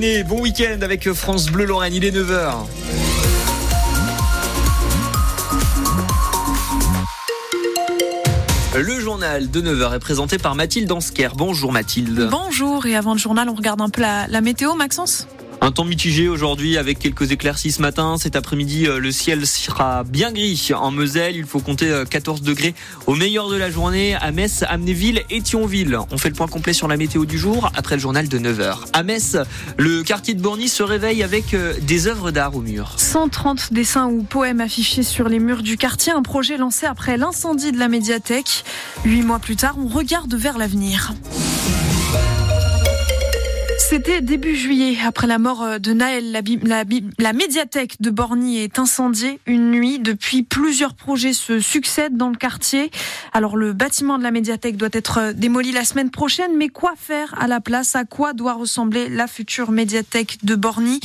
bon week-end avec France Bleu Lorraine, il est 9h. Le journal de 9h est présenté par Mathilde Ansker. Bonjour Mathilde. Bonjour, et avant le journal, on regarde un peu la météo, Maxence? Un temps mitigé aujourd'hui avec quelques éclaircies ce matin. Cet après-midi, euh, le ciel sera bien gris en Moselle. Il faut compter 14 euh, degrés au meilleur de la journée à Metz, Amnéville et Thionville. On fait le point complet sur la météo du jour après le journal de 9h. À Metz, le quartier de Borny se réveille avec euh, des œuvres d'art au mur. 130 dessins ou poèmes affichés sur les murs du quartier. Un projet lancé après l'incendie de la médiathèque. Huit mois plus tard, on regarde vers l'avenir. C'était début juillet, après la mort euh, de Naël. La, médiathèque de Borny est incendiée une nuit. Depuis, plusieurs projets se succèdent dans le quartier. Alors, le bâtiment de la médiathèque doit être euh, démoli la semaine prochaine. Mais quoi faire à la place? À quoi doit ressembler la future médiathèque de Borny?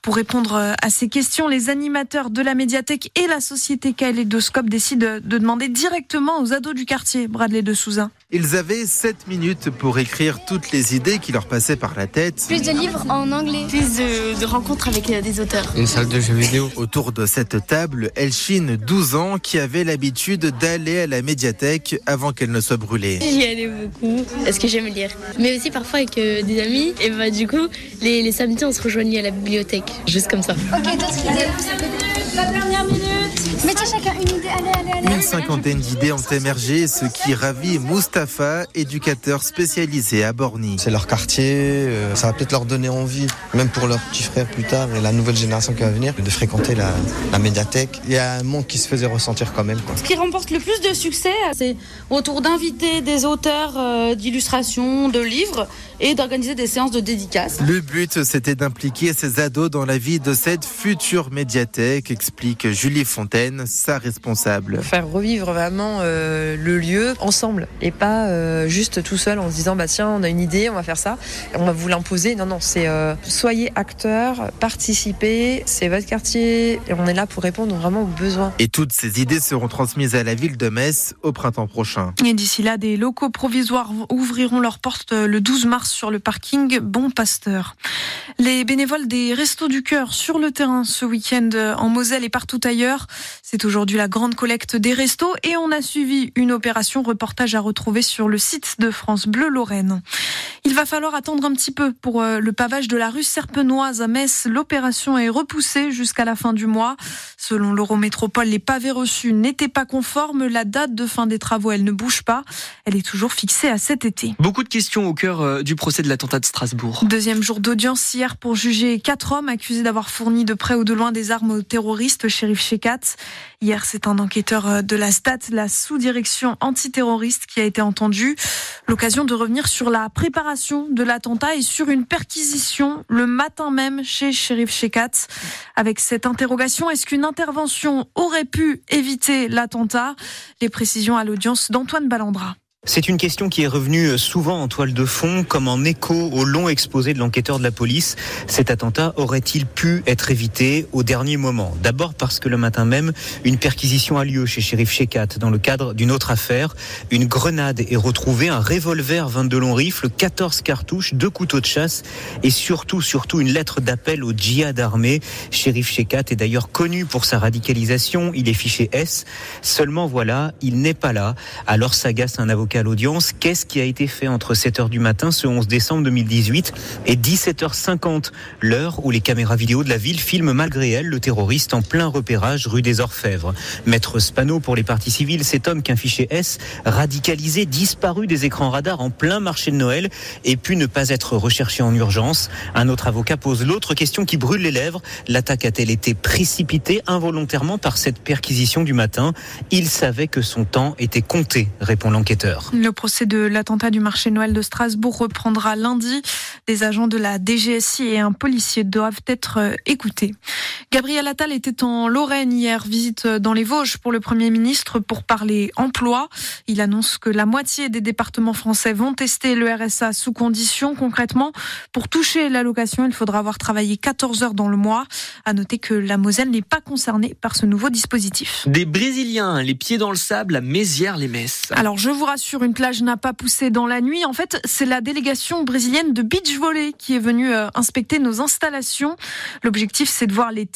Pour répondre euh, à ces questions, les animateurs de la médiathèque et la société Kaléidoscope décident de demander directement aux ados du quartier, Bradley de Souza. Ils avaient 7 minutes pour écrire toutes les idées qui leur passaient par la tête. Plus de livres en anglais. Plus de, rencontres avec euh, des auteurs. Une salle de jeux vidéo. Autour de cette table, Elchine, 12 ans, qui avait l'habitude d'aller à la médiathèque avant qu'elle ne soit brûlée. J'y allais beaucoup, parce que j'aime lire? Mais aussi parfois avec euh, des amis. Et bah du coup, les, les samedis, on se rejoignait à la bibliothèque juste comme ça. Ok, d'autres idées La dernière minute Mettez chacun une idée, allez, allez, allez. Une cinquantaine d'idées ont émergé, ce qui ravit Mustapha, éducateur spécialisé à Borny. C'est leur quartier, euh, ça va peut-être leur donner envie, même pour leurs petits frères plus tard et la nouvelle génération qui va venir, de fréquenter la, médiathèque. Il y a un monde qui se faisait ressentir quand même. Ce qui remporte le plus de succès, c'est autour d'inviter des auteurs euh, d'illustrations, de livres et d'organiser des séances de dédicaces. Le but, c'était d'impliquer ces ados dans la vie de cette future médiathèque, explique Julie Fontaine, sa responsable. Faire revivre vraiment euh, le lieu ensemble et pas euh, juste tout seul en se disant bah tiens on a une idée, on va faire ça, on va vous l'imposer. Non non, c'est euh, soyez acteurs, participez, c'est votre quartier et on est là pour répondre vraiment aux besoins. Et toutes ces idées seront transmises à la ville de Metz au printemps prochain. Et d'ici là, des locaux provisoires ouvriront leurs portes le 12 mars sur le parking Bon Pasteur. Les bénévoles des Restos du Cœur sur le terrain ce week-end en Moselle et partout ailleurs. C'est aujourd'hui la grande collecte des restos et on a suivi une opération reportage à retrouver sur le site de France Bleu Lorraine. Il va falloir attendre un petit peu pour euh, le pavage de la rue Serpenoise à Metz. L'opération est repoussée jusqu'à la fin du mois. Selon l'Eurométropole, les pavés reçus n'étaient pas conformes. La date de fin des travaux, elle ne bouge pas. Elle est toujours fixée à cet été. Beaucoup de questions au cœur euh, du procès de l'attentat de Strasbourg. Deuxième jour d'audience hier pour juger quatre hommes accusés d'avoir fourni de près ou de loin des armes aux terroristes, shérif Shekat. Hier, c'est un enquêteur euh, de la STAT, la sous-direction antiterroriste, qui a été entendu. L'occasion de revenir sur la préparation de l'attentat et sur une perquisition le matin même chez shérif Shekat. Avec cette interrogation, est-ce qu'une intervention aurait pu éviter l'attentat? Les précisions à l'audience d'Antoine Ballandra. C'est une question qui est revenue souvent en toile de fond, comme en écho au long exposé de l'enquêteur de la police. Cet attentat aurait-il pu être évité au dernier moment? D'abord parce que le matin même, une perquisition a lieu chez shérif Shekat dans le cadre d'une autre affaire. Une grenade est retrouvée, un revolver 22 longs rifles, 14 cartouches, deux couteaux de chasse et surtout, surtout une lettre d'appel au djihad armé. Shérif Shekat est d'ailleurs connu pour sa radicalisation. Il est fiché S. Seulement voilà, il n'est pas là. Alors s'agace un avocat à l'audience. Qu'est-ce qui a été fait entre 7h du matin ce 11 décembre 2018 et 17h50, l'heure où les caméras vidéo de la ville filment malgré elle le terroriste en plein repérage rue des Orfèvres Maître Spano pour les parties civiles, cet homme qu'un fichier S radicalisé, disparu des écrans radars en plein marché de Noël et pu ne pas être recherché en urgence. Un autre avocat pose l'autre question qui brûle les lèvres. L'attaque a-t-elle été précipitée involontairement par cette perquisition du matin? Il savait que son temps était compté, répond l'enquêteur. Le procès de l'attentat du marché Noël de Strasbourg reprendra lundi. Des agents de la DGSI et un policier doivent être euh, écoutés. Gabriel Attal était en Lorraine hier, visite dans les Vosges pour le Premier ministre pour parler emploi. Il annonce que la moitié des départements français vont tester le RSA sous condition. Concrètement, pour toucher l'allocation, il faudra avoir travaillé 14 heures dans le mois. À noter que la Moselle n'est pas concernée par ce nouveau dispositif. Des Brésiliens, les pieds dans le sable à Mézières-les-Messes. Alors je vous rassure, sur une plage n'a pas poussé dans la nuit. En fait, c'est la délégation brésilienne de beach volley qui est venue euh, inspecter nos installations. L'objectif, c'est de voir les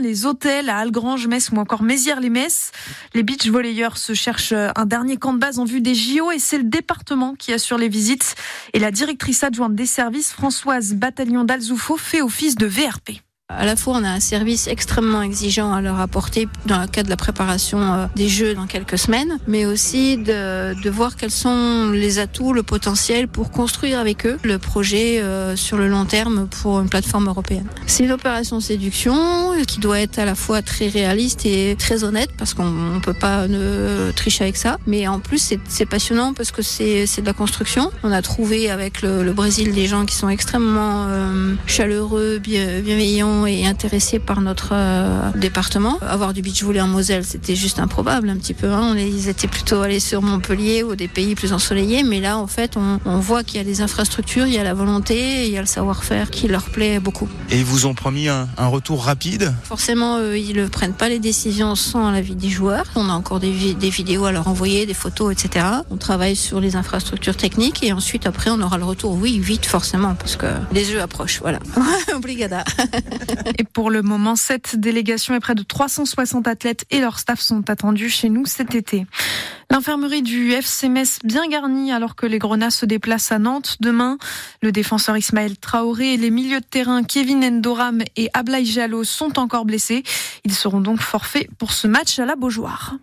les hôtels à Algrange, Metz ou encore Mézières-les-Messes. Les beach volleyeurs se cherchent euh, un dernier camp de base en vue des JO et c'est le département qui assure les visites. Et la directrice adjointe des services, Françoise Bataillon d'Alzoufo, fait office de VRP. À la fois, on a un service extrêmement exigeant à leur apporter dans le cadre de la préparation euh, des Jeux dans quelques semaines, mais aussi de, de voir quels sont les atouts, le potentiel pour construire avec eux le projet euh, sur le long terme pour une plateforme européenne. C'est une opération séduction qui doit être à la fois très réaliste et très honnête parce qu'on ne peut pas ne tricher avec ça, mais en plus c'est passionnant parce que c'est de la construction. On a trouvé avec le, le, Brésil des gens qui sont extrêmement euh, chaleureux, bienveillants et intéressés par notre euh, département. Avoir du beach volley en Moselle, c'était juste improbable un petit peu. Hein. Ils étaient plutôt allés sur Montpellier ou des pays plus ensoleillés, mais là, en fait, on, on voit qu'il y a des infrastructures, il y a la volonté, il y a le savoir-faire qui leur plaît beaucoup. Et ils vous ont promis un, un retour rapide? Forcément, eux, ils ne prennent pas les décisions sans l'avis des joueurs. On a encore des, des vidéos à leur envoyer, des photos, etc. On travaille sur les infrastructures techniques et ensuite, après, on aura le retour. Oui, vite, forcément, parce que les jeux approchent. Voilà. Obligada. Et pour le moment, cette délégation et près de 360 athlètes et leur staff sont attendus chez nous cet été. L'infirmerie du FC Metz bien garnie alors que les Grenats se déplacent à Nantes demain. Le défenseur Ismaël Traoré et les milieux de terrain Kevin Endoram et Ablaï Jallo sont encore blessés. Ils seront donc forfaits pour ce match à la Beaujoire.